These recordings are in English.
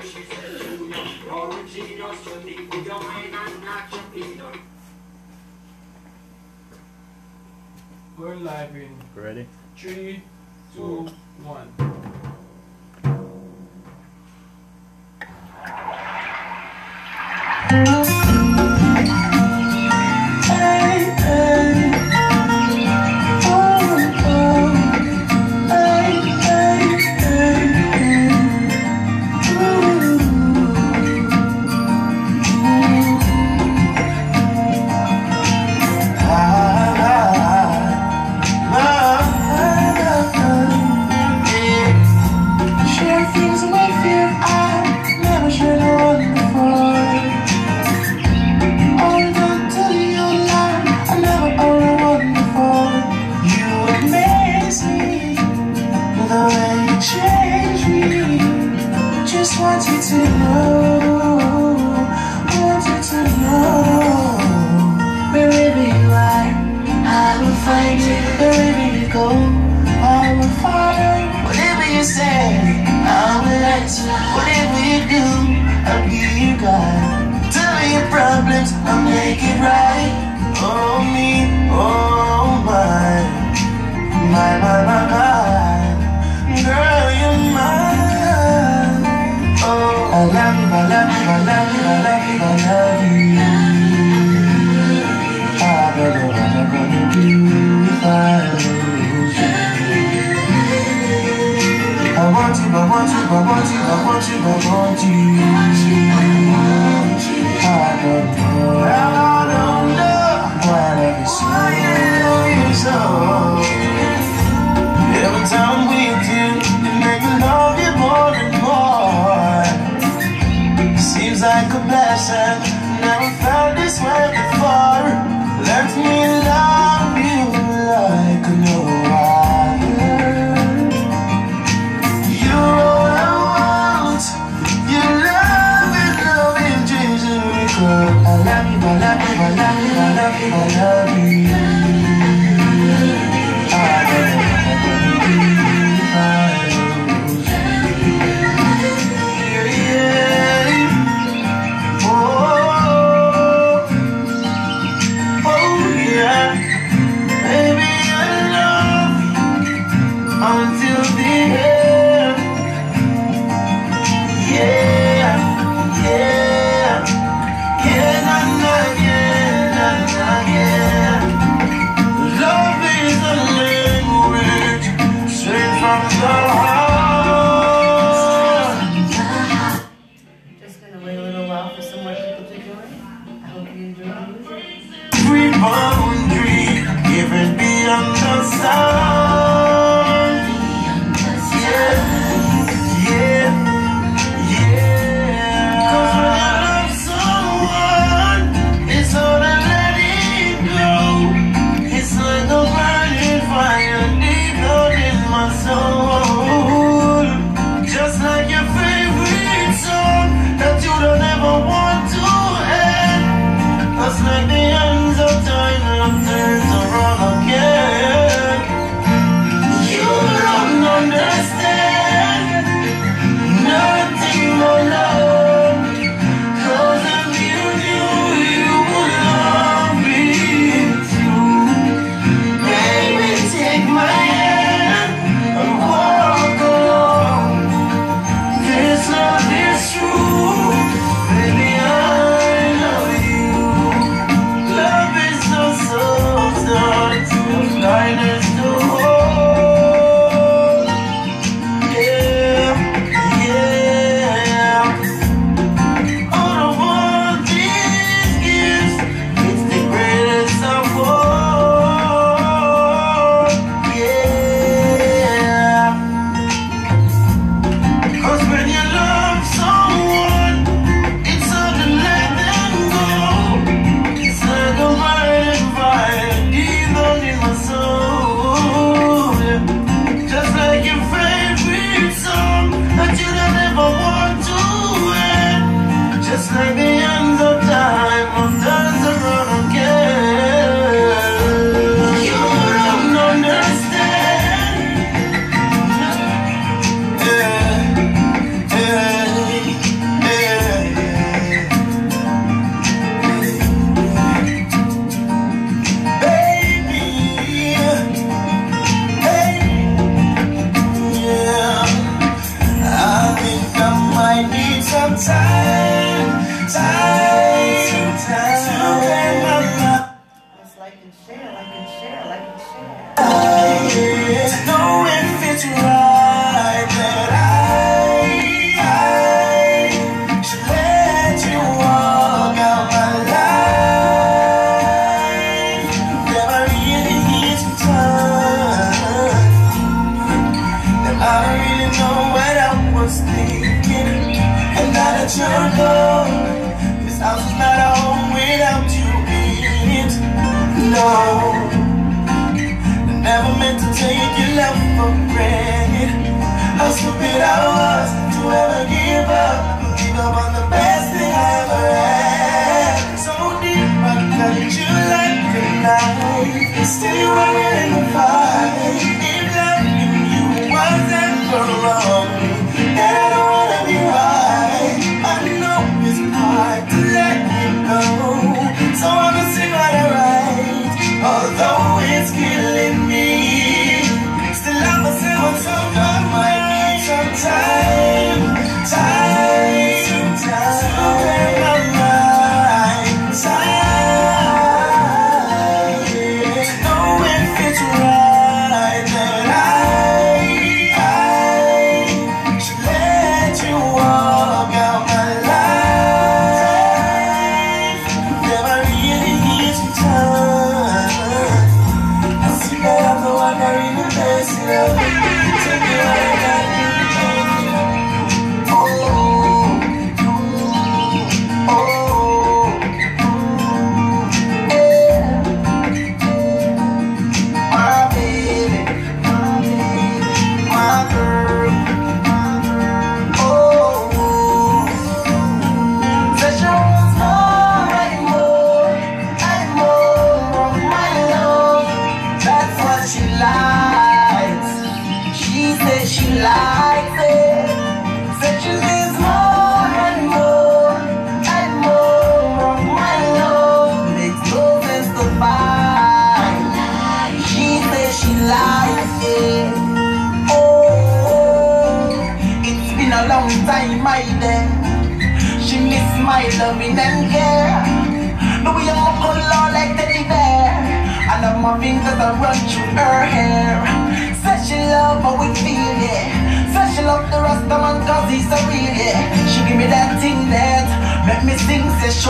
Siciliano, origino sio. We're live in. Ready? Three, two, one. You're this house is not a home without you. No, I never meant to take your love for granted. How stupid I was to ever give up, give up on the best thing I ever had. So deep, I cut you like a knife. Still you are in the fight. If loving you was ever wrong,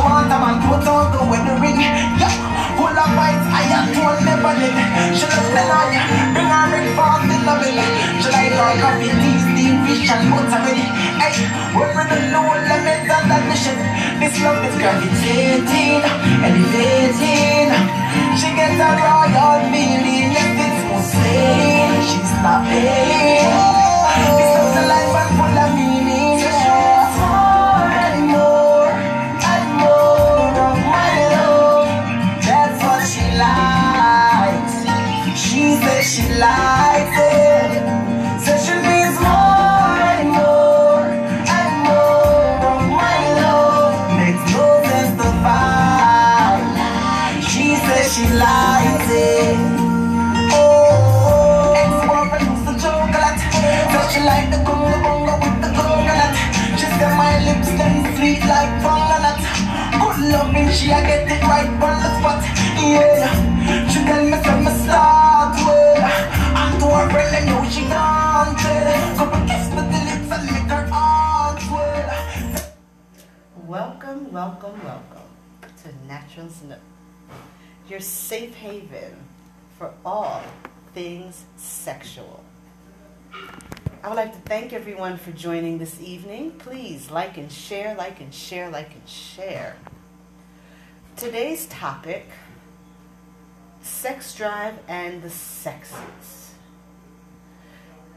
want a man put on the wedding ring. Yeah, full of fights, I am told never live. She me on ya, bring her breakfast in the belly. She like her coffee, tea, steam, fish and butter ready. Hey, we're with the low limits and that mission. This love is gravitating, elevating. She gets a royal feeling, yes it's sailing. She's not paying. This love's a life get it right the spot. Yeah, she tell me say me start well. And to her friend, know she kiss with the lips and her heart well. Welcome, welcome, welcome to Natural Nook, your safe haven for all things sexual. I would like to thank everyone for joining this evening. Please like and share, like and share, like and share. Today's topic sex drive and the sexes.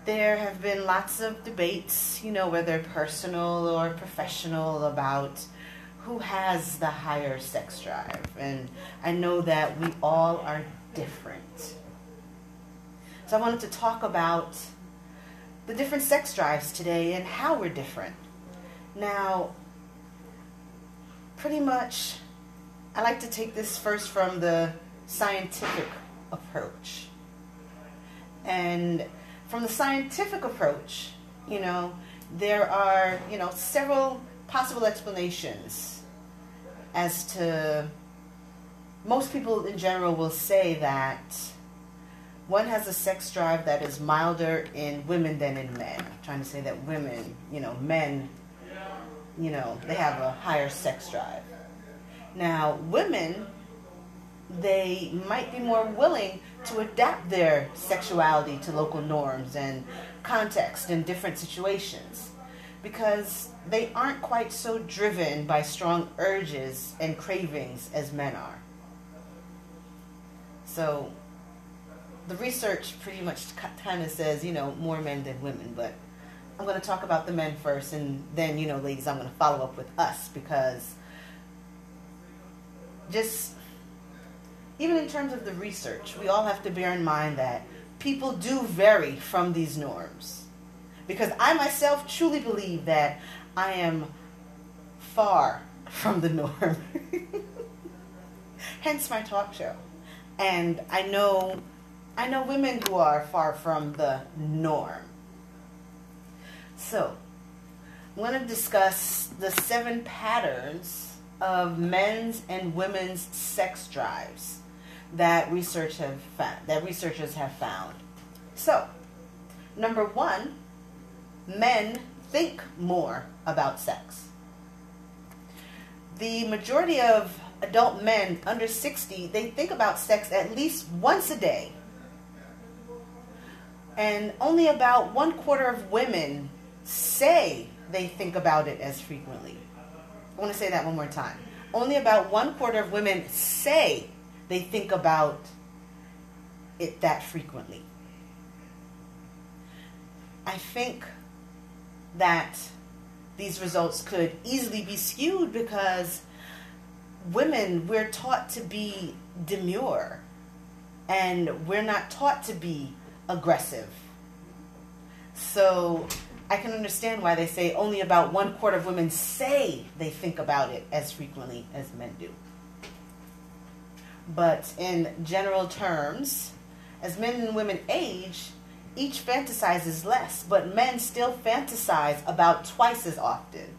There have been lots of debates, you know, whether personal or professional, about who has the higher sex drive. And I know that we all are different. So I wanted to talk about the different sex drives today and how we're different. Now, pretty much, I like to take this first from the scientific approach. And from the scientific approach, you know, there are, you know, several possible explanations as to most people in general will say that one has a sex drive that is milder in women than in men. I'm trying to say that women, you know, men, you know, they have a higher sex drive. Now, women, they might be more willing to adapt their sexuality to local norms and context in different situations. because they aren't quite so driven by strong urges and cravings as men are. So the research pretty much kind of says, you know, more men than women, but I'm going to talk about the men first, and then, you know, ladies, I'm going to follow up with us because just even in terms of the research, we all have to bear in mind that people do vary from these norms. Because I myself truly believe that I am far from the norm. Hence my talk show. And I know I know women who are far from the norm. So, I'm going to discuss the seven patterns of men's and women's sex drives that research have found, that researchers have found. So, number 1, men think more about sex. The majority of adult men under 60, they think about sex at least once a day. And only about one quarter of women say they think about it as frequently. I want to say that one more time. Only about one quarter of women say they think about it that frequently. I think that these results could easily be skewed because women, we're taught to be demure and we're not taught to be aggressive. So I can understand why they say only about one quarter of women say they think about it as frequently as men do. But in general terms, as men and women age, each fantasizes less, but men still fantasize about twice as often.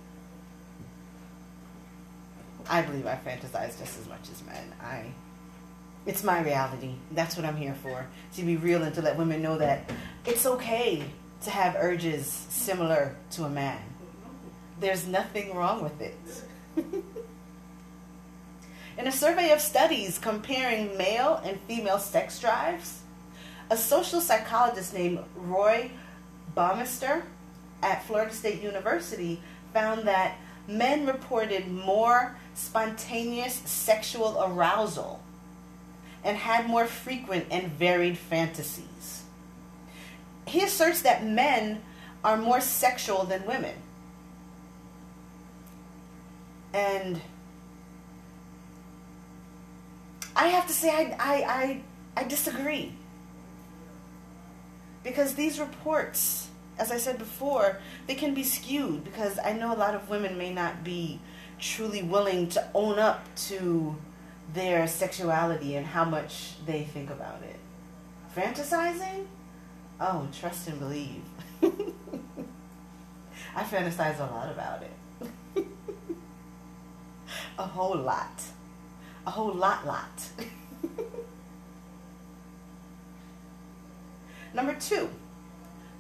I believe I fantasize just as much as men. I it's my reality. That's what I'm here for. To be real and to let women know that it's okay to have urges similar to a man. There's nothing wrong with it. In a survey of studies comparing male and female sex drives, a social psychologist named Roy Baumeister at Florida State University found that men reported more spontaneous sexual arousal and had more frequent and varied fantasies. He asserts that men are more sexual than women. And I have to say, I, I, I, I disagree. Because these reports, as I said before, they can be skewed because I know a lot of women may not be truly willing to own up to their sexuality and how much they think about it. Fantasizing? Oh, trust and believe. I fantasize a lot about it. a whole lot. A whole lot, lot. Number two,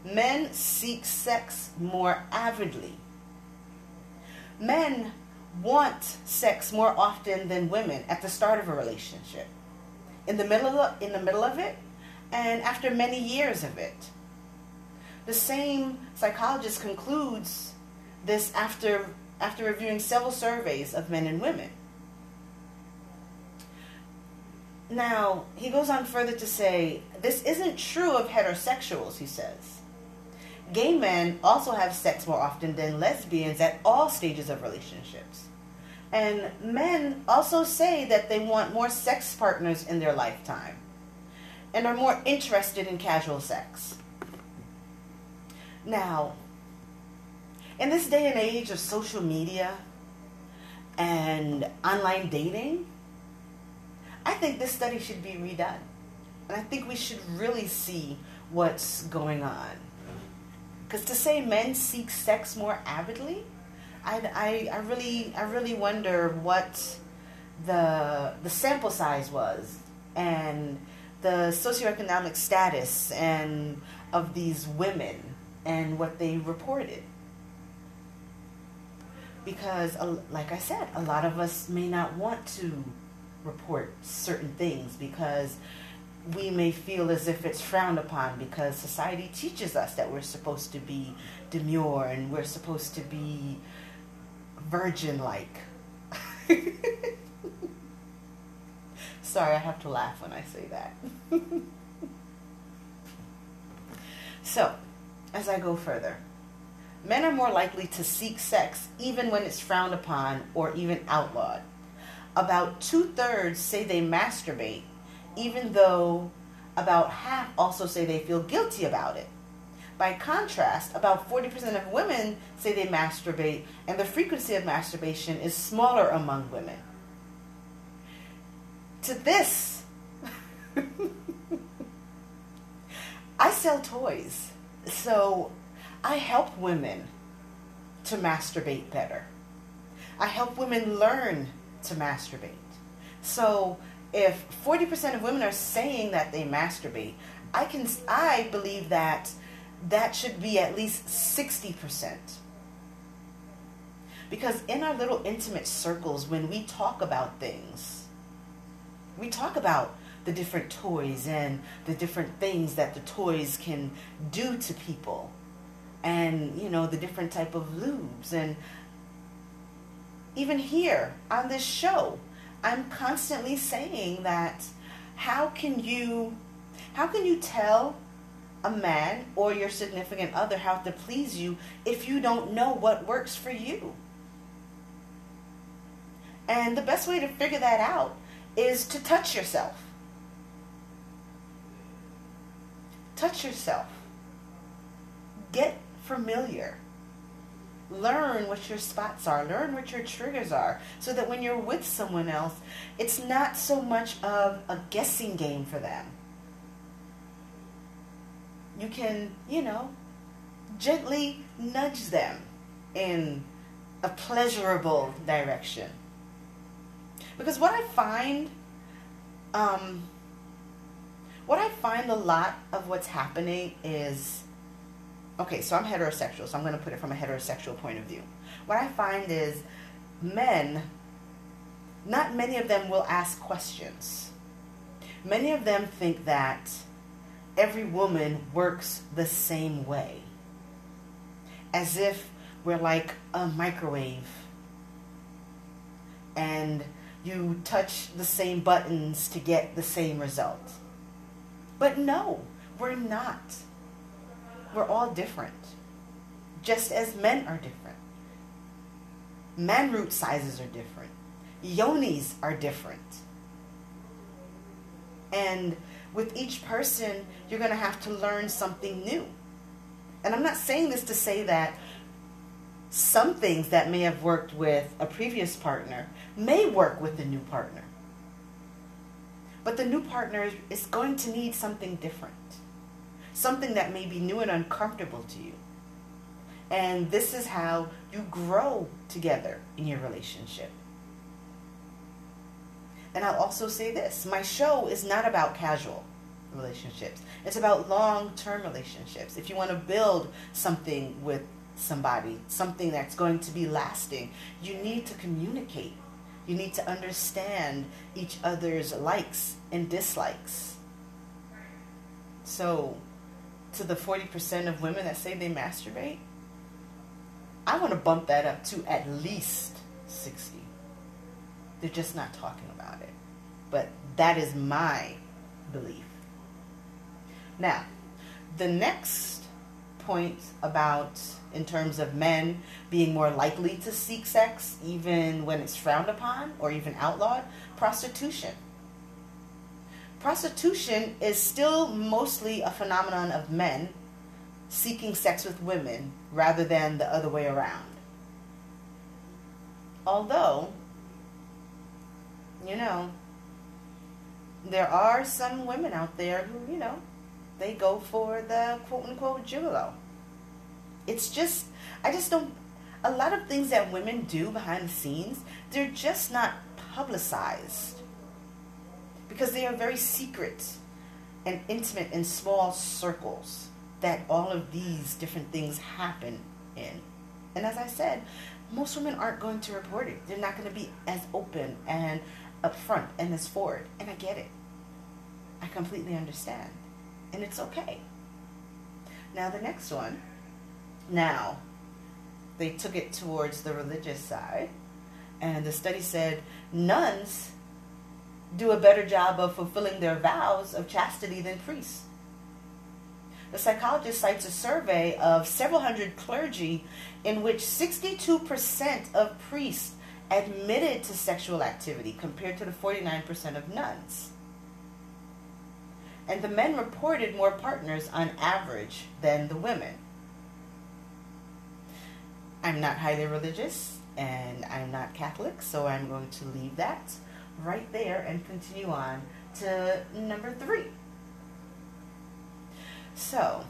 men seek sex more avidly. Men want sex more often than women at the start of a relationship, in the middle of, in the middle of it, and after many years of it. The same psychologist concludes this after after reviewing several surveys of men and women. Now, he goes on further to say, this isn't true of heterosexuals, he says. Gay men also have sex more often than lesbians at all stages of relationships. And men also say that they want more sex partners in their lifetime and are more interested in casual sex. Now, in this day and age of social media and online dating, I think this study should be redone. And I think we should really see what's going on. Because to say men seek sex more avidly, I, I, I really I really wonder what the the sample size was and the socioeconomic status and of these women and what they reported because like I said a lot of us may not want to report certain things because we may feel as if it's frowned upon because society teaches us that we're supposed to be demure and we're supposed to be virgin like. Sorry, I have to laugh when I say that. so, as I go further, men are more likely to seek sex even when it's frowned upon or even outlawed. About two thirds say they masturbate, even though about half also say they feel guilty about it. By contrast, about 40% of women say they masturbate, and the frequency of masturbation is smaller among women. To this, I sell toys, so I help women to masturbate better. I help women learn to masturbate. So if 40% of women are saying that they masturbate, I can I believe that that should be at least 60%. Because in our little intimate circles when we talk about things, we talk about the different toys and the different things that the toys can do to people and you know the different type of lubes and even here on this show i'm constantly saying that how can you how can you tell a man or your significant other how to please you if you don't know what works for you? And the best way to figure that out is to touch yourself touch yourself get familiar. Learn what your spots are, learn what your triggers are, so that when you're with someone else, it's not so much of a guessing game for them. You can, you know, gently nudge them in a pleasurable direction. Because what I find, um, what I find a lot of what's happening is okay, so I'm heterosexual, so I'm going to put it from a heterosexual point of view. What I find is men, not many of them will ask questions. Many of them think that every woman works the same way, as if we're like a microwave and you touch the same buttons to get the same result. But no, we're not. We're all different, just as men are different. Man root sizes are different. Yonis are different. And with each person, you're going to have to learn something new. And I'm not saying this to say that some things that may have worked with a previous partner may work with the new partner. But the new partner is going to need something different something that may be new and uncomfortable to you. And this is how you grow together in your relationship. And I'll also say this my show is not about casual relationships, it's about long term relationships. If you want to build something with somebody, something that's going to be lasting, you need to communicate. You need to understand each other's likes and dislikes. So, to the 40% of women that say they masturbate, I want to bump that up to at least 60. They're just not talking about it. But that is my belief. Now, the next point about in terms of men being more likely to seek sex even when it's frowned upon or even outlawed, prostitution prostitution is still mostly a phenomenon of men seeking sex with women rather than the other way around. Although, you know, there are some women out there who, you know, they go for the quote unquote gigolo. It's just, I just don't, a lot of things that women do behind the scenes, they're just not publicized because they are very secret and intimate in small circles that all of these different things happen in. And as I said, most women aren't going to report it. They're not going to be as open and upfront and as forward. And I get it. I completely understand. And it's okay. Now, the next one. Now, they took it towards the religious side. And the study said nuns do a better job of fulfilling their vows of chastity than priests. The psychologist cites a survey of several hundred clergy in which 62% of priests admitted to sexual activity compared to the 49% of nuns. And the men reported more partners on average than the women. I'm not highly religious and I'm not Catholic, so I'm going to leave that right there and continue on to number three. So,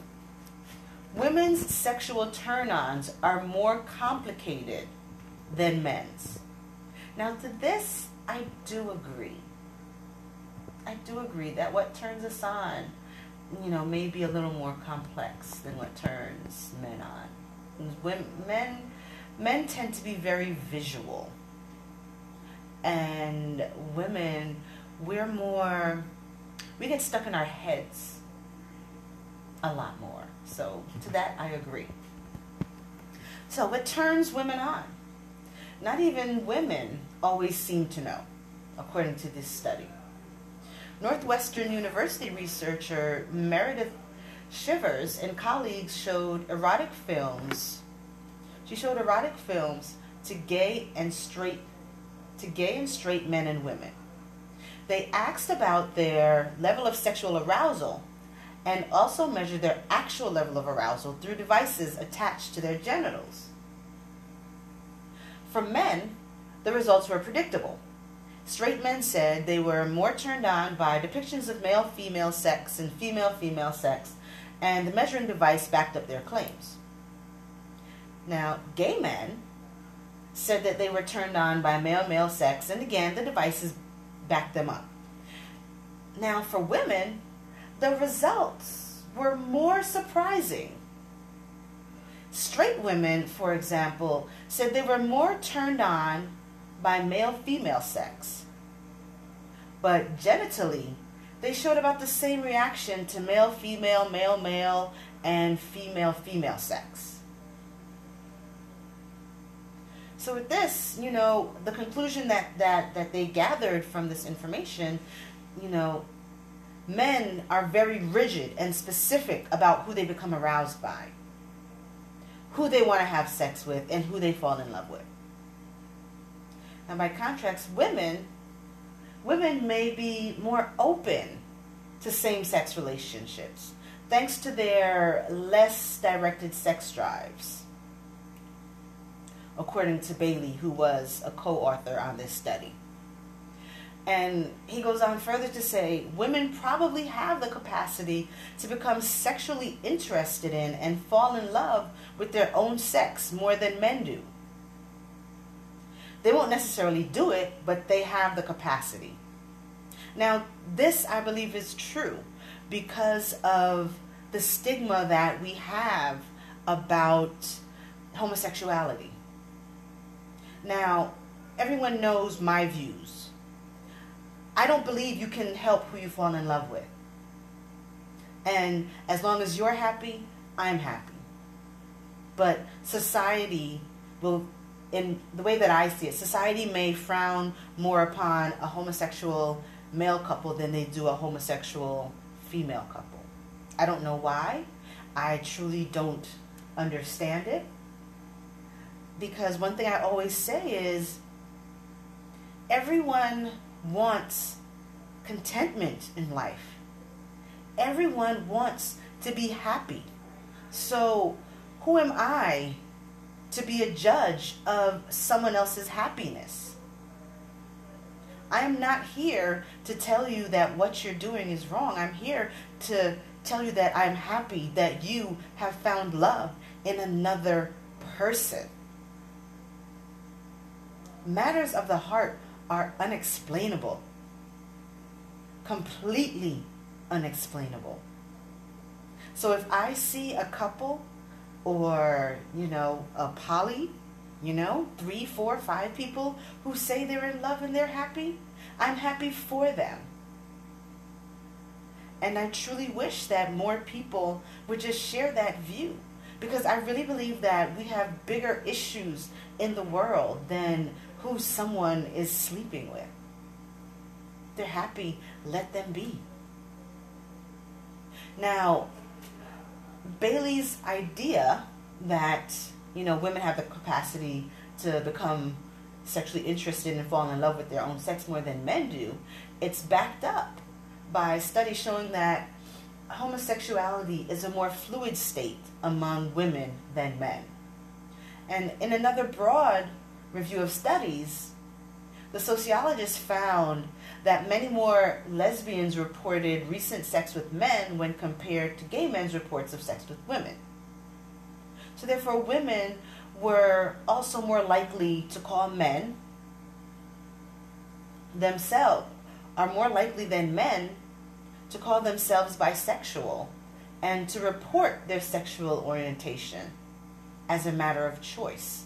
women's sexual turn ons are more complicated than men's. Now, to this, I do agree. I do agree that what turns us on, you know, may be a little more complex than what turns men on. When men, men tend to be very visual, and women, we're more, we get stuck in our heads a lot more. So to that, I agree. So what turns women on? Not even women always seem to know, according to this study. Northwestern University researcher Meredith Chivers and colleagues showed erotic films. She showed erotic films to gay and straight to gay and straight men and women. They asked about their level of sexual arousal and also measured their actual level of arousal through devices attached to their genitals. For men, the results were predictable. Straight men said they were more turned on by depictions of male female sex and female female sex, and the measuring device backed up their claims. Now, gay men said that they were turned on by male male sex, and again, the devices backed them up. Now, for women, the results were more surprising. Straight women, for example, said they were more turned on by male female sex. But genitally, they showed about the same reaction to male female, male male, and female female sex. So with this, you know, the conclusion that, that, that they gathered from this information, you know, men are very rigid and specific about who they become aroused by, who they want to have sex with, and who they fall in love with. And by contrast, women, women may be more open to same-sex relationships thanks to their less directed sex drives. According to Bailey, who was a co-author on this study. And he goes on further to say women probably have the capacity to become sexually interested in and fall in love with their own sex more than men do. They won't necessarily do it, but they have the capacity. Now, this I believe is true because of the stigma that we have about homosexuality. Now, everyone knows my views. I don't believe you can help who you fall in love with. And as long as you're happy, I'm happy. But society will in the way that I see it, society may frown more upon a homosexual male couple than they do a homosexual female couple. I don't know why. I truly don't understand it. Because one thing I always say is everyone wants contentment in life. Everyone wants to be happy. So, who am I to be a judge of someone else's happiness. I am not here to tell you that what you're doing is wrong. I'm here to tell you that I'm happy that you have found love in another person. Matters of the heart are unexplainable, completely unexplainable. So if I see a couple or you know a poly you know three four five people who say they're in love and they're happy i'm happy for them And I truly wish that more people would just share that view because I really believe that we have bigger issues in the world than who someone is sleeping with. They're happy, let them be. Now, Bailey's idea that, you know, women have the capacity to become sexually interested and fall in love with their own sex more than men do, it's backed up by studies showing that homosexuality is a more fluid state among women than men. And in another broad review of studies, the sociologists found that many more lesbians reported recent sex with men when compared to gay men's reports of sex with women. So, therefore, women were also more likely to call men themselves, are more likely than men to call themselves bisexual and to report their sexual orientation as a matter of choice.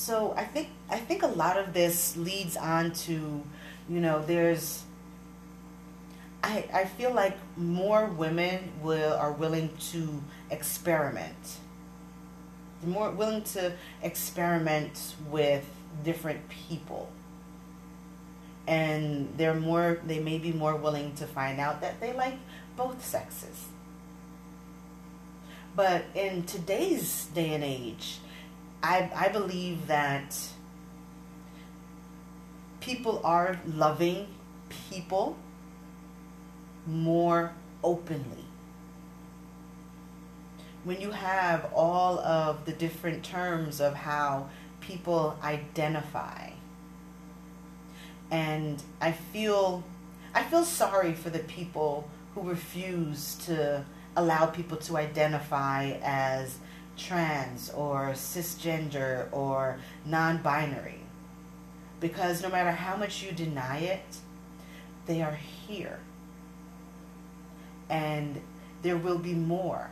So I think I think a lot of this leads on to, you know, there's I, I feel like more women will are willing to experiment. They're more willing to experiment with different people. And they're more they may be more willing to find out that they like both sexes. But in today's day and age, I, I believe that people are loving people more openly. When you have all of the different terms of how people identify, and I feel I feel sorry for the people who refuse to allow people to identify as trans or cisgender or non binary. Because no matter how much you deny it, they are here. And there will be more.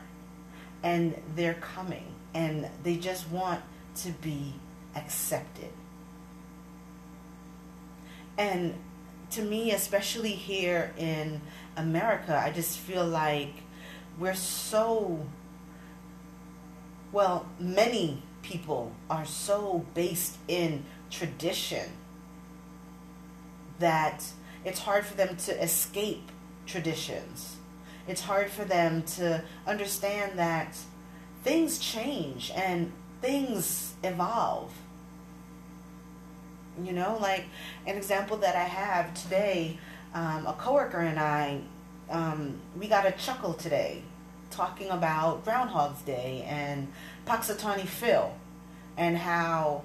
And they're coming. And they just want to be accepted. And to me, especially here in America, I just feel like we're so well, many people are so based in tradition that it's hard for them to escape traditions. It's hard for them to understand that things change and things evolve. You know, like an example that I have today, um, a coworker and I, um, we got a chuckle today talking about Groundhog's Day and Punxsutawney Phil and how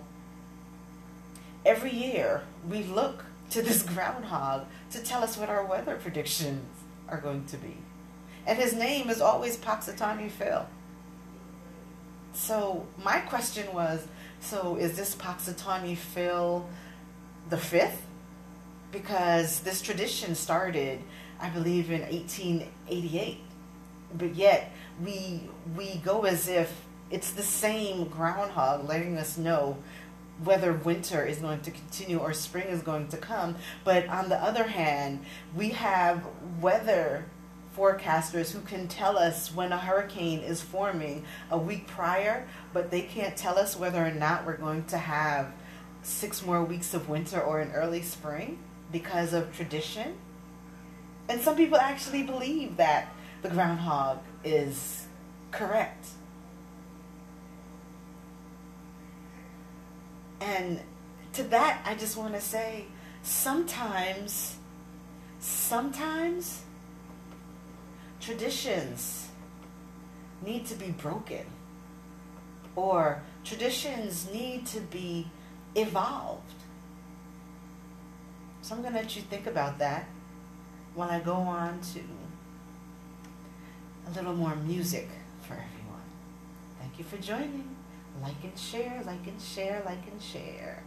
every year we look to this groundhog to tell us what our weather predictions are going to be. And his name is always Punxsutawney Phil. So my question was, so is this Punxsutawney Phil the fifth? Because this tradition started, I believe, in 1888 but yet we we go as if it's the same groundhog letting us know whether winter is going to continue or spring is going to come. But on the other hand, we have weather forecasters who can tell us when a hurricane is forming a week prior, but they can't tell us whether or not we're going to have six more weeks of winter or an early spring because of tradition. And some people actually believe that the groundhog is correct. And to that, I just want to say sometimes, sometimes traditions need to be broken, or traditions need to be evolved. So I'm going to let you think about that when I go on to a little more music for everyone. Thank you for joining. Like and share, like and share, like and share.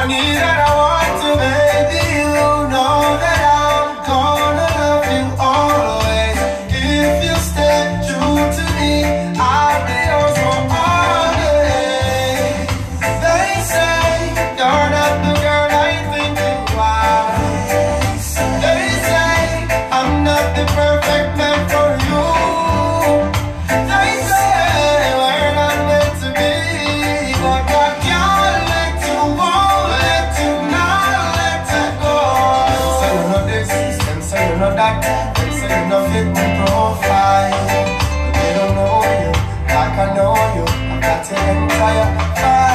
It's I got your entire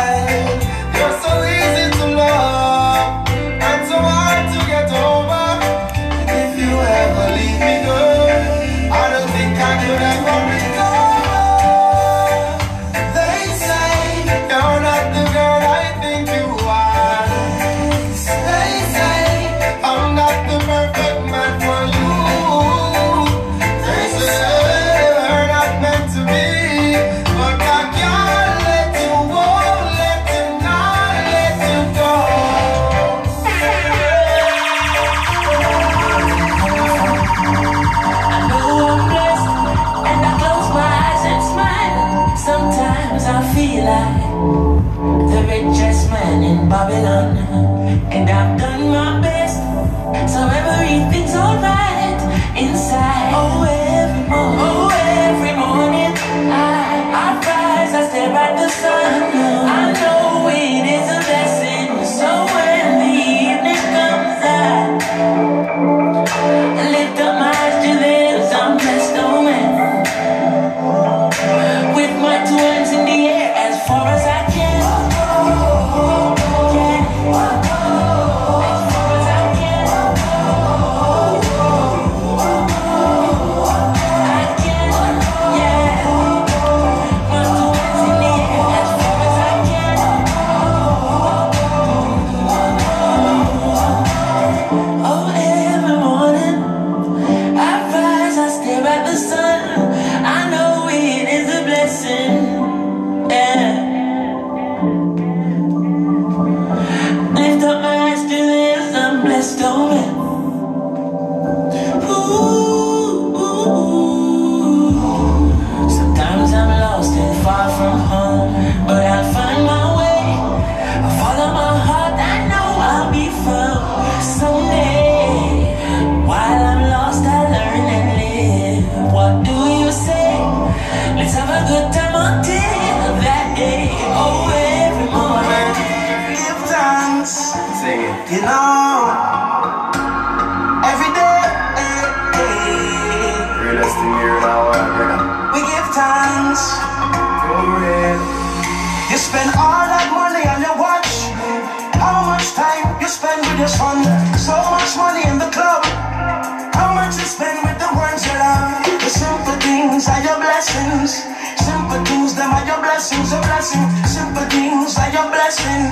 blessings. Simple things, them are your blessings, a blessing. Simple things are your blessing.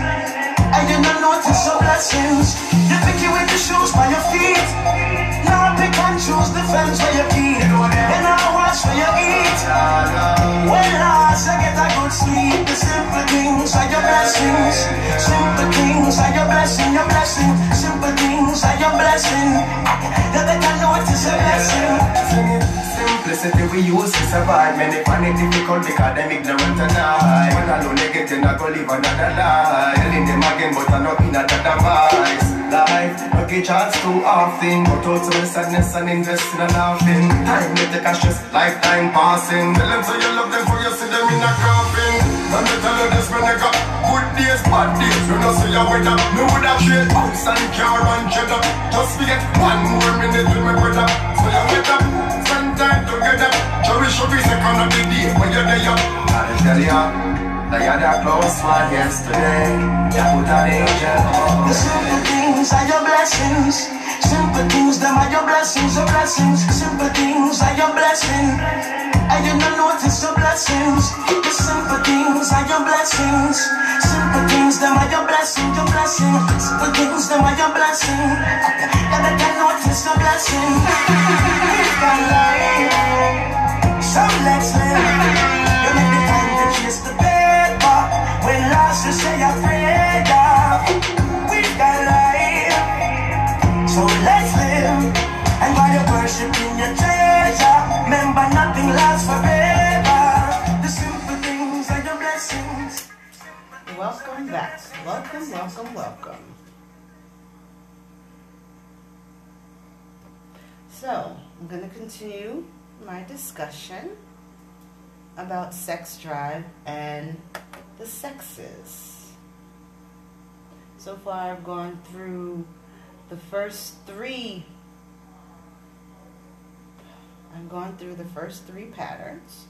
And you don't notice your blessings. You pick it with the shoes by your feet. Now I pick and choose the fence where you keep. And now watch where you eat. When last you get a good sleep, the simple things are your blessings. Simple things are your blessing, your blessing. Simple things are your blessing. A. Simplicity we use to survive Many find it difficult because them ignorant and I When alone they get I go live another life Telling them again but I'm not in another vice Life, no get chance too often out to the sadness and invest in a laughing Time with the cashes, lifetime passing Tell them so you love them for you see them in a coffin And they tell you this when they got days, bad days You know see your weather, me would have trade house and car and cheddar Just forget one more minute with my brother. So you get up, spend time together. Cherish every second of the day when you're there Gotta tell ya, that you're that close one yesterday. You put an angel on. The simple things are your blessings. Simple things, them are your blessings, your blessings. Simple things are your blessing. And you don't notice your blessings. The simple things are your blessings. Simple things, them are your blessing, your blessing. Simple things, them are your blessing. And I can notice your blessing. so let's live. You make me find the chase the paper. When last you say I Welcome, welcome, welcome. So, I'm going to continue my discussion about sex drive and the sexes. So far, I've gone through the first three. I've gone through the first three patterns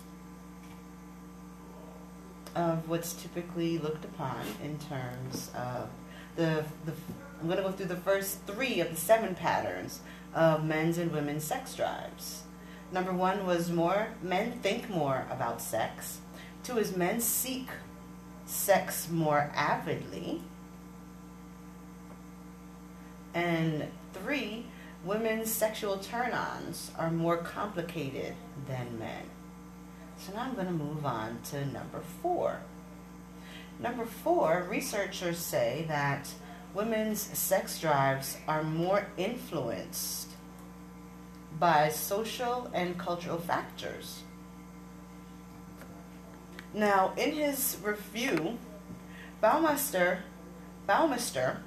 of what's typically looked upon in terms of the, the I'm going to go through the first three of the seven patterns of men's and women's sex drives. Number one was more men think more about sex. Two is men seek sex more avidly. And three, women's sexual turn ons are more complicated than men. So now I'm going to move on to number four. Number four, researchers say that women's sex drives are more influenced by social and cultural factors. Now, in his review, Baumeister, Baumeister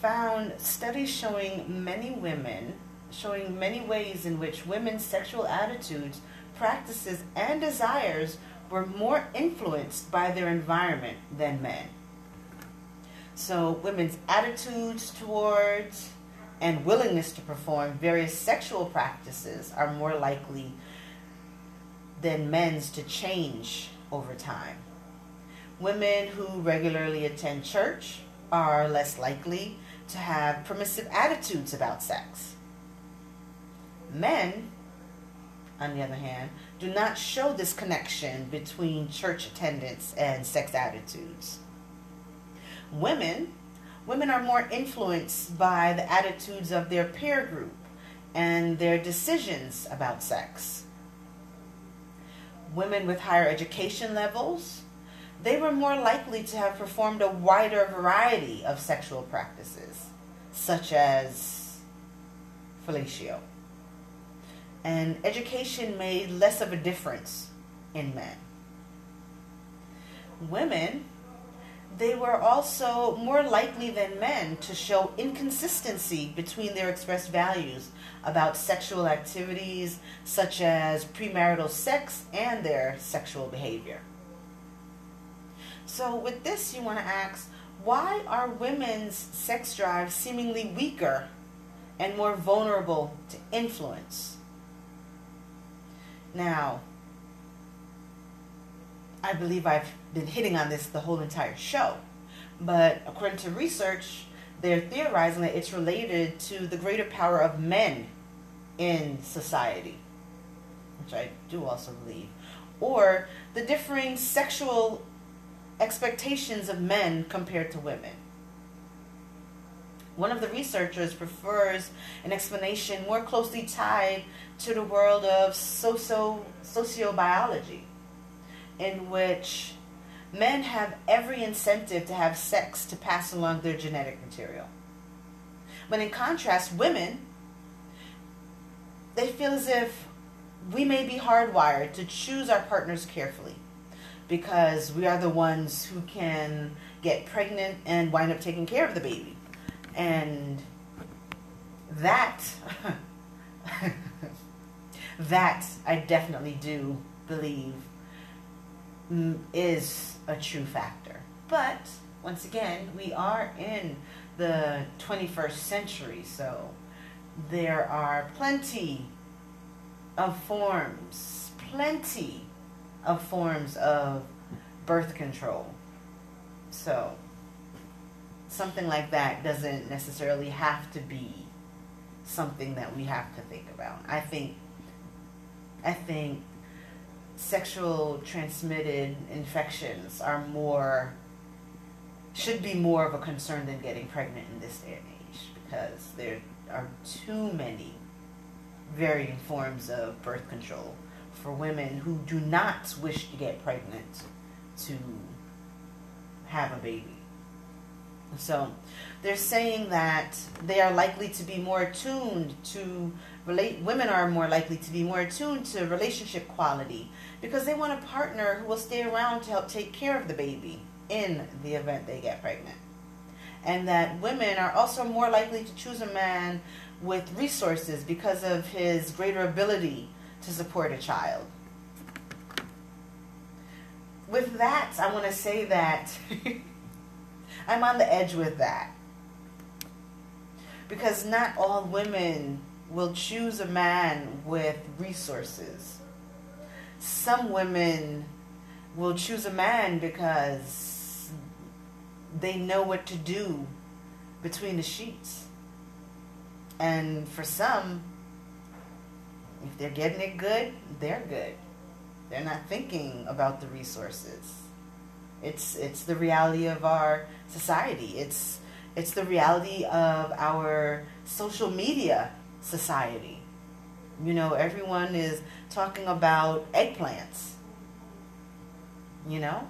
found studies showing many women, showing many ways in which women's sexual attitudes, practices, and desires were more influenced by their environment than men. So, women's attitudes towards and willingness to perform various sexual practices are more likely than men's to change over time. Women who regularly attend church are less likely to have permissive attitudes about sex. Men, on the other hand, do not show this connection between church attendance and sex attitudes. Women women are more influenced by the attitudes of their peer group and their decisions about sex. Women with higher education levels, they were more likely to have performed a wider variety of sexual practices, such as fellatio. And education made less of a difference in men. Women they were also more likely than men to show inconsistency between their expressed values about sexual activities such as premarital sex and their sexual behavior. So, with this, you want to ask why are women's sex drives seemingly weaker and more vulnerable to influence? Now, I believe I've been hitting on this the whole entire show. But according to research, they're theorizing that it's related to the greater power of men in society, which I do also believe, or the differing sexual expectations of men compared to women. One of the researchers prefers an explanation more closely tied to the world of socio sociobiology in which men have every incentive to have sex to pass along their genetic material. But in contrast, women, they feel as if we may be hardwired to choose our partners carefully because we are the ones who can get pregnant and wind up taking care of the baby. And that, that I definitely do believe is a true factor. But once again, we are in the 21st century, so there are plenty of forms, plenty of forms of birth control. So something like that doesn't necessarily have to be something that we have to think about. I think I think sexual transmitted infections are more should be more of a concern than getting pregnant in this day and age because there are too many varying forms of birth control for women who do not wish to get pregnant to have a baby. So they're saying that they are likely to be more attuned to relate women are more likely to be more attuned to relationship quality because they want a partner who will stay around to help take care of the baby in the event they get pregnant. and that women are also more likely to choose a man with resources because of his greater ability to support a child. With that, I want to say that I'm on the edge with that. Because not all women will choose a man with resources. Some women will choose a man because they know what to do between the sheets. And for some, if they're getting it good, they're good. They're not thinking about the resources. It's it's the reality of our society. It's it's the reality of our social media society. You know, everyone is talking about eggplants. You know?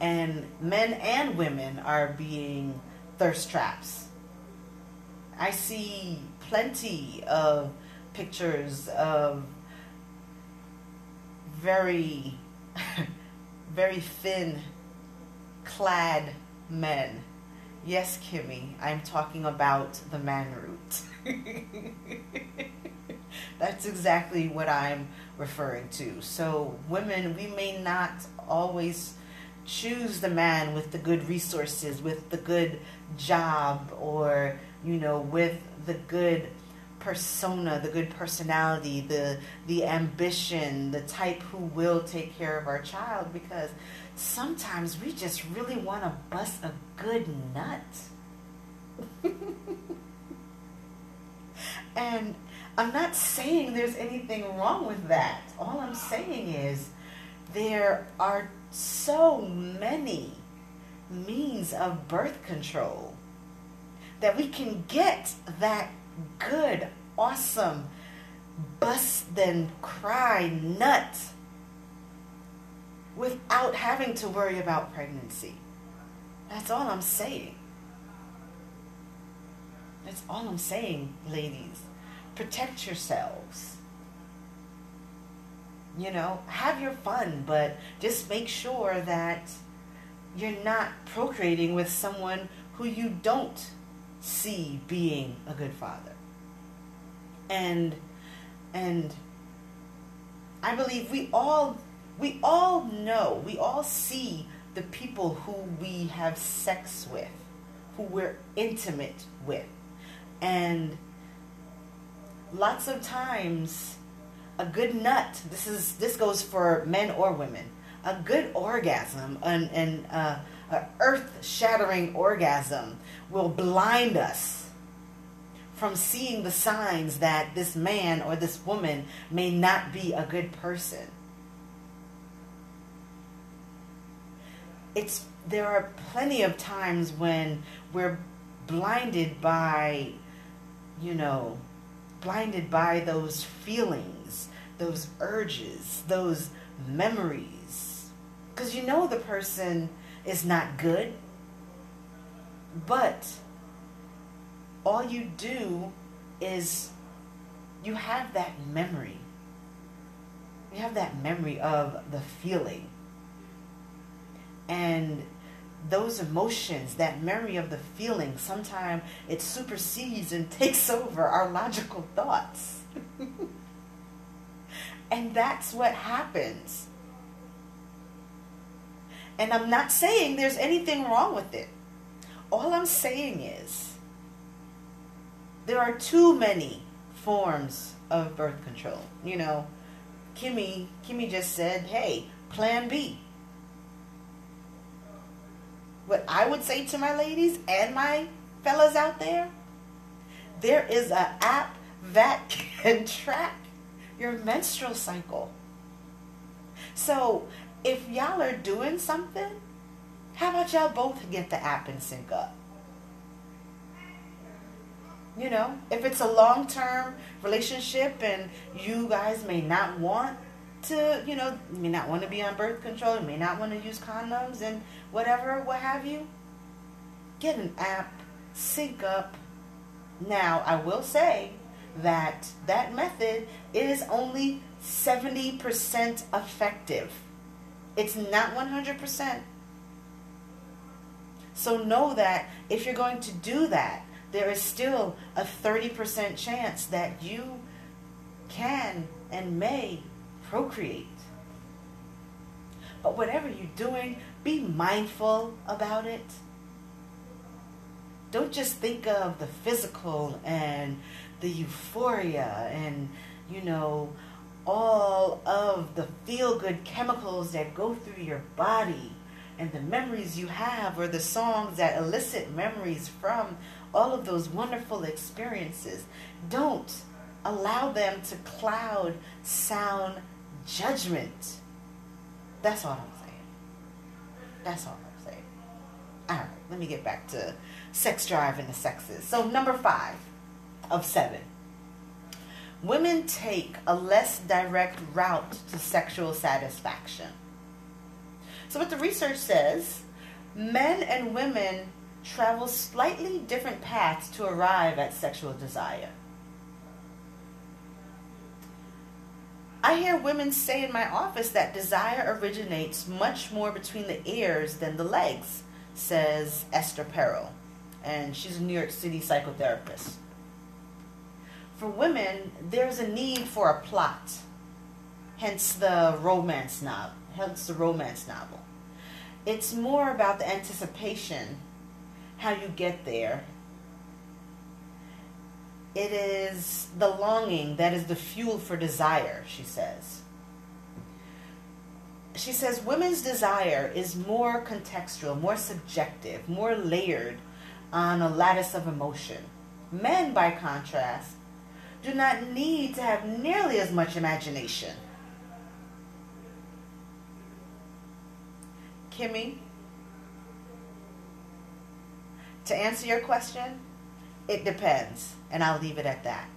And men and women are being thirst traps. I see plenty of pictures of very, very thin clad men. Yes, Kimmy, I'm talking about the man root. That's exactly what I'm referring to. So, women, we may not always choose the man with the good resources, with the good job, or, you know, with the good persona, the good personality, the the ambition, the type who will take care of our child because sometimes we just really want to bust a good nut. and I'm not saying there's anything wrong with that. All I'm saying is there are so many means of birth control that we can get that good, awesome, bust then cry nut without having to worry about pregnancy. That's all I'm saying. That's all I'm saying, ladies. Protect yourselves. You know, have your fun, but just make sure that you're not procreating with someone who you don't see being a good father. And and I believe we all we all know, we all see the people who we have sex with, who we're intimate with. And lots of times a good nut, this is this goes for men or women. A good orgasm and an uh, earth-shattering orgasm will blind us from seeing the signs that this man or this woman may not be a good person. It's there are plenty of times when we're blinded by you know blinded by those feelings, those urges, those memories. Cuz you know the person is not good. But all you do is you have that memory. You have that memory of the feeling. And those emotions, that memory of the feeling, sometimes it supersedes and takes over our logical thoughts. and that's what happens. And I'm not saying there's anything wrong with it. All I'm saying is there are too many forms of birth control. You know, Kimmy Kimmy just said, "Hey, plan B." What I would say to my ladies and my fellas out there, there is an app that can track your menstrual cycle. So, if y'all are doing something, how about y'all both get the app and sync up? You know, if it's a long term relationship and you guys may not want to, you know, may not want to be on birth control, may not want to use condoms and whatever, what have you, get an app, sync up. Now, I will say that that method is only 70% effective. It's not 100%. So know that if you're going to do that, there is still a 30% chance that you can and may procreate. But whatever you're doing, be mindful about it. Don't just think of the physical and the euphoria and, you know, all of the feel good chemicals that go through your body and the memories you have or the songs that elicit memories from all of those wonderful experiences. Don't allow them to cloud sound judgment. That's all I'm saying. That's all I'm saying. All right, let me get back to sex drive and the sexes. So, number five of seven. Women take a less direct route to sexual satisfaction. So, what the research says, men and women travel slightly different paths to arrive at sexual desire. I hear women say in my office that desire originates much more between the ears than the legs, says Esther Perel, and she's a New York City psychotherapist. For women, there's a need for a plot, hence the romance novel, hence the romance novel. It's more about the anticipation, how you get there. It is the longing that is the fuel for desire, she says. She says women's desire is more contextual, more subjective, more layered on a lattice of emotion. Men, by contrast, do not need to have nearly as much imagination. Kimmy, to answer your question, it depends, and I'll leave it at that.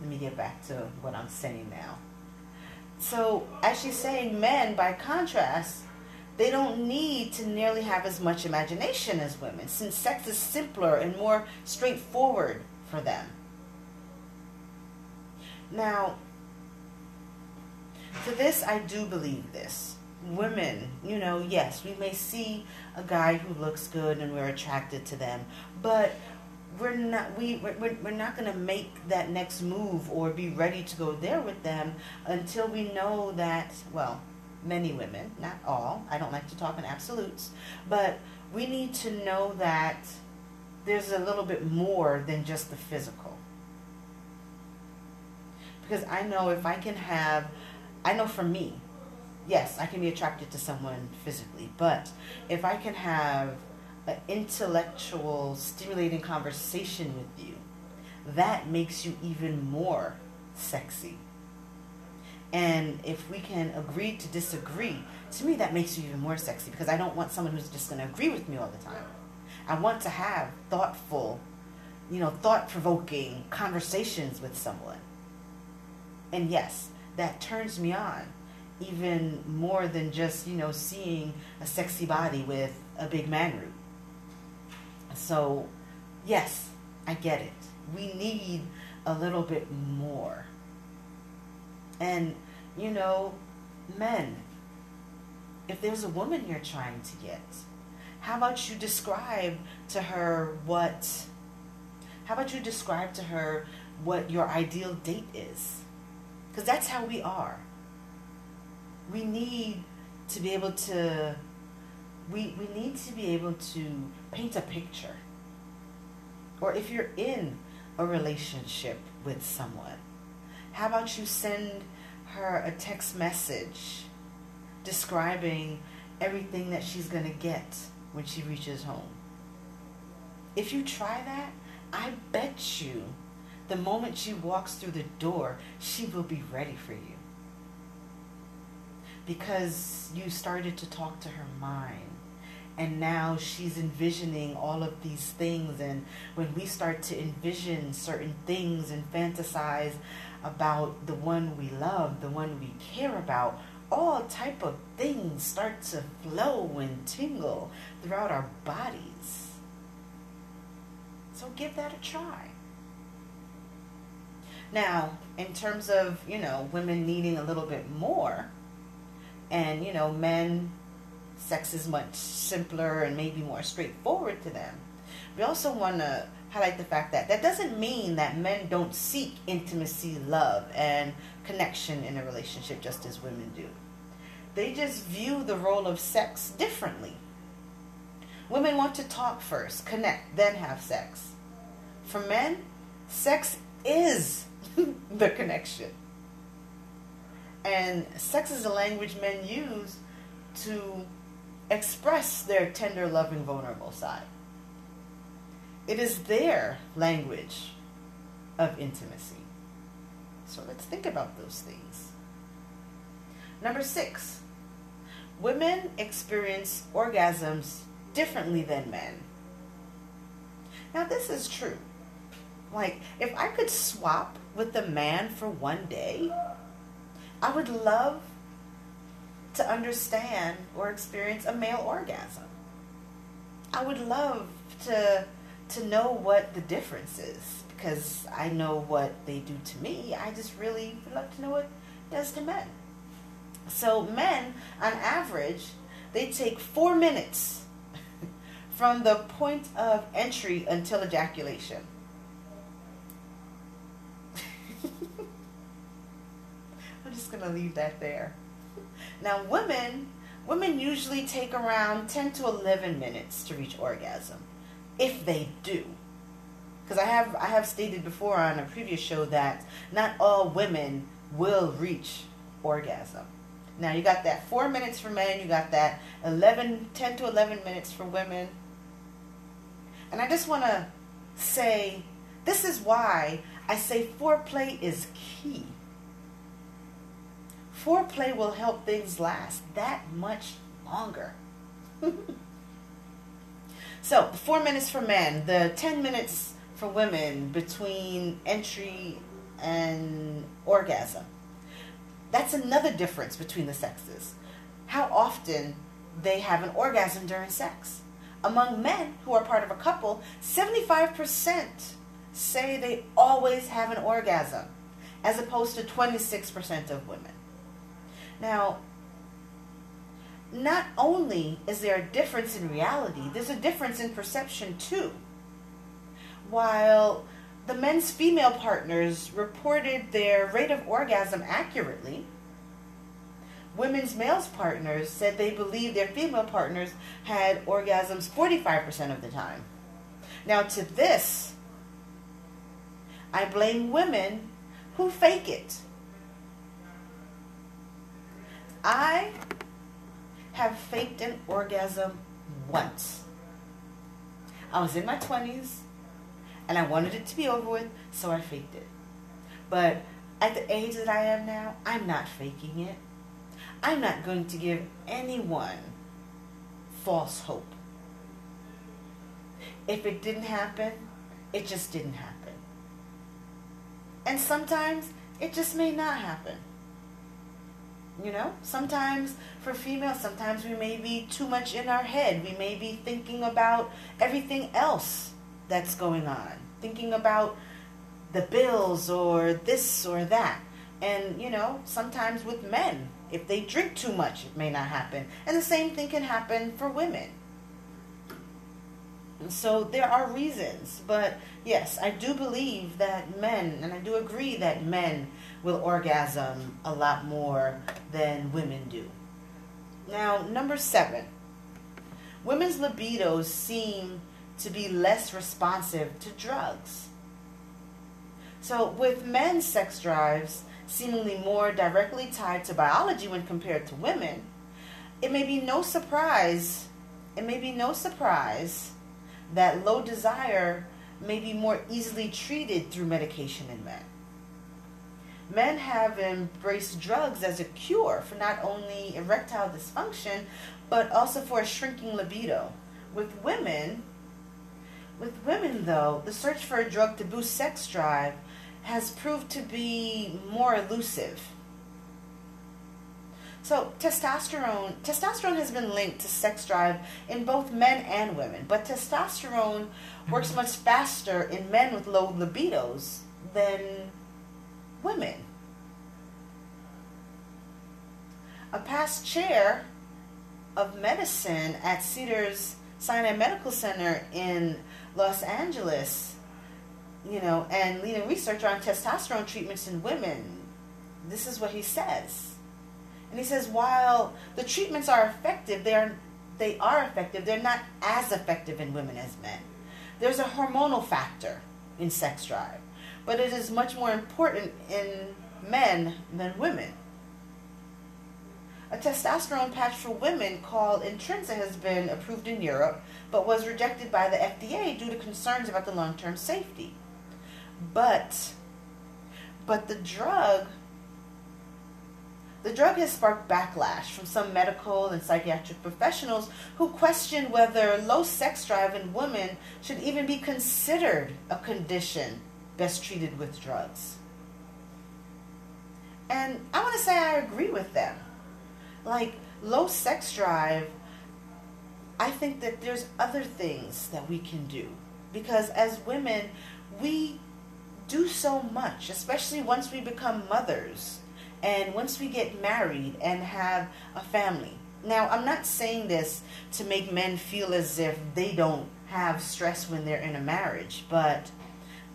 Let me get back to what I'm saying now. So, as she's saying, men, by contrast, they don't need to nearly have as much imagination as women, since sex is simpler and more straightforward for them. Now, to this, I do believe this. Women, you know, yes, we may see a guy who looks good and we're attracted to them, but we're not we we're, we're not going to make that next move or be ready to go there with them until we know that well many women not all i don't like to talk in absolutes but we need to know that there's a little bit more than just the physical. Because I know if I can have, I know for me, yes, I can be attracted to someone physically, but if I can have an intellectual, stimulating conversation with you, that makes you even more sexy. And if we can agree to disagree, to me that makes you even more sexy because I don't want someone who's just going to agree with me all the time. I want to have thoughtful, you know, thought provoking conversations with someone. And yes, that turns me on even more than just, you know, seeing a sexy body with a big man root. So, yes, I get it. We need a little bit more. And, you know, men, if there's a woman you're trying to get, how about you describe to her what, how about you describe to her what your ideal date is? Because that's how we are. We need to be able to, we, we need to be able to paint a picture. Or if you're in a relationship with someone, how about you send her a text message describing everything that she's going to get when she reaches home? If you try that, I bet you the moment she walks through the door, she will be ready for you. Because you started to talk to her mind. And now she's envisioning all of these things. And when we start to envision certain things and fantasize about the one we love, the one we care about, all type of things start to flow and tingle throughout our bodies. So give that a try. Now, in terms of, you know, women needing a little bit more and, you know, men sex is much simpler and maybe more straightforward to them. We also want to highlight the fact that that doesn't mean that men don't seek intimacy, love, and connection in a relationship just as women do. They just view the role of sex differently. Women want to talk first, connect, then have sex. For men, sex is the connection. And sex is a language men use to express their tender, loving, vulnerable side. It is their language of intimacy. So let's think about those things. Number six, women experience orgasms differently than men. Now, this is true. Like, if I could swap with a man for one day, I would love to understand or experience a male orgasm. I would love to to know what the difference is because I know what they do to me. I just really would love to know what it does to men. So men, on average, they take four minutes from the point of entry until ejaculation. I'm just gonna leave that there. Now, women, women usually take around 10 to 11 minutes to reach orgasm, if they do. Because I have I have stated before on a previous show that not all women will reach orgasm. Now you got that four minutes for men, you got that 11, 10 to 11 minutes for women. And I just want to say this is why I say foreplay is key. Foreplay will help things last that much longer. so, four minutes for men, the 10 minutes for women between entry and orgasm. That's another difference between the sexes. How often they have an orgasm during sex. Among men who are part of a couple, 75% say they always have an orgasm, as opposed to 26% of women. Now, not only is there a difference in reality, there's a difference in perception too. While the men's female partners reported their rate of orgasm accurately, women's male partners said they believed their female partners had orgasms 45% of the time. Now, to this, I blame women who fake it. I have faked an orgasm once. I was in my 20s and I wanted it to be over with, so I faked it. But at the age that I am now, I'm not faking it. I'm not going to give anyone false hope. If it didn't happen, it just didn't happen. And sometimes it just may not happen. You know, sometimes for females, sometimes we may be too much in our head. We may be thinking about everything else that's going on, thinking about the bills or this or that. And, you know, sometimes with men, if they drink too much, it may not happen. And the same thing can happen for women. So there are reasons, but yes, I do believe that men, and I do agree that men will orgasm a lot more than women do. Now, number seven, women's libidos seem to be less responsive to drugs. So, with men's sex drives seemingly more directly tied to biology when compared to women, it may be no surprise, it may be no surprise that low desire may be more easily treated through medication in men. Men have embraced drugs as a cure for not only erectile dysfunction, but also for a shrinking libido. With women, with women though, the search for a drug to boost sex drive has proved to be more elusive. So testosterone testosterone has been linked to sex drive in both men and women, but testosterone works much faster in men with low libidos than women. A past chair of medicine at Cedars Sinai Medical Center in Los Angeles, you know, and leading research on testosterone treatments in women. This is what he says. And he says while the treatments are effective, they are they are effective, they're not as effective in women as men. There's a hormonal factor in sex drive, but it is much more important in men than women. A testosterone patch for women called Intrinsa has been approved in Europe, but was rejected by the FDA due to concerns about the long-term safety. But but the drug the drug has sparked backlash from some medical and psychiatric professionals who question whether low sex drive in women should even be considered a condition best treated with drugs. And I want to say I agree with them. Like low sex drive, I think that there's other things that we can do. Because as women, we do so much, especially once we become mothers and once we get married and have a family. Now, I'm not saying this to make men feel as if they don't have stress when they're in a marriage, but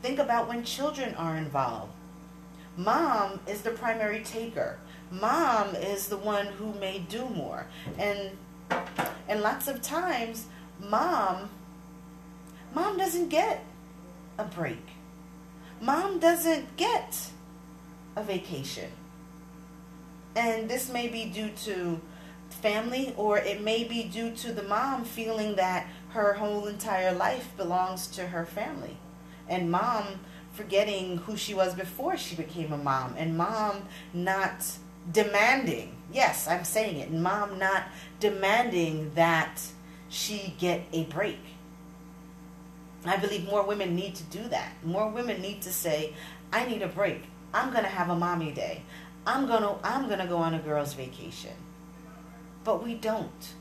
think about when children are involved. Mom is the primary taker. Mom is the one who may do more. And and lots of times mom mom doesn't get a break. Mom doesn't get a vacation. And this may be due to family or it may be due to the mom feeling that her whole entire life belongs to her family. And mom forgetting who she was before she became a mom and mom not demanding yes i'm saying it mom not demanding that she get a break. I believe more women need to do that. More women need to say i need a break. I'm going to have a mommy day. I'm going to i'm going to go on a girls vacation. But we don't.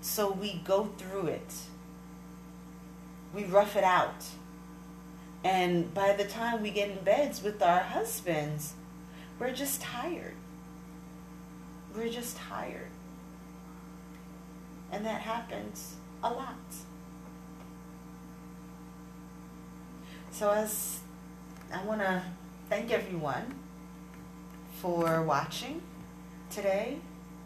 So we go through it. We rough it out. And by the time we get in beds with our husbands, we're just tired. We're just tired. And that happens a lot. So, as I want to thank everyone for watching today,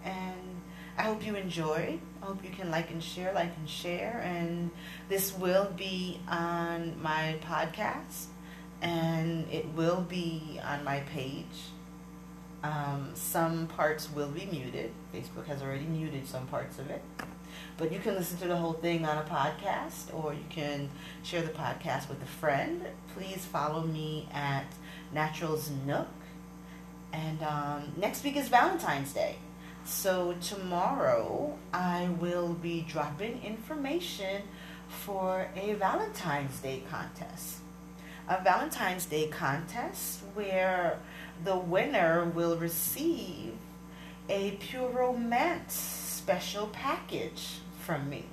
and I hope you enjoyed. I hope you can like and share, like and share. And this will be on my podcast and it will be on my page. Um, some parts will be muted. Facebook has already muted some parts of it. But you can listen to the whole thing on a podcast or you can share the podcast with a friend. Please follow me at Naturals Nook. And um, next week is Valentine's Day. So tomorrow I will be dropping information for a Valentine's Day contest. A Valentine's Day contest where the winner will receive a Pure Romance special package from me.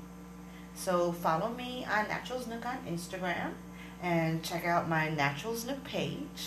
So follow me on Naturals Nook on Instagram and check out my Naturals Nook page.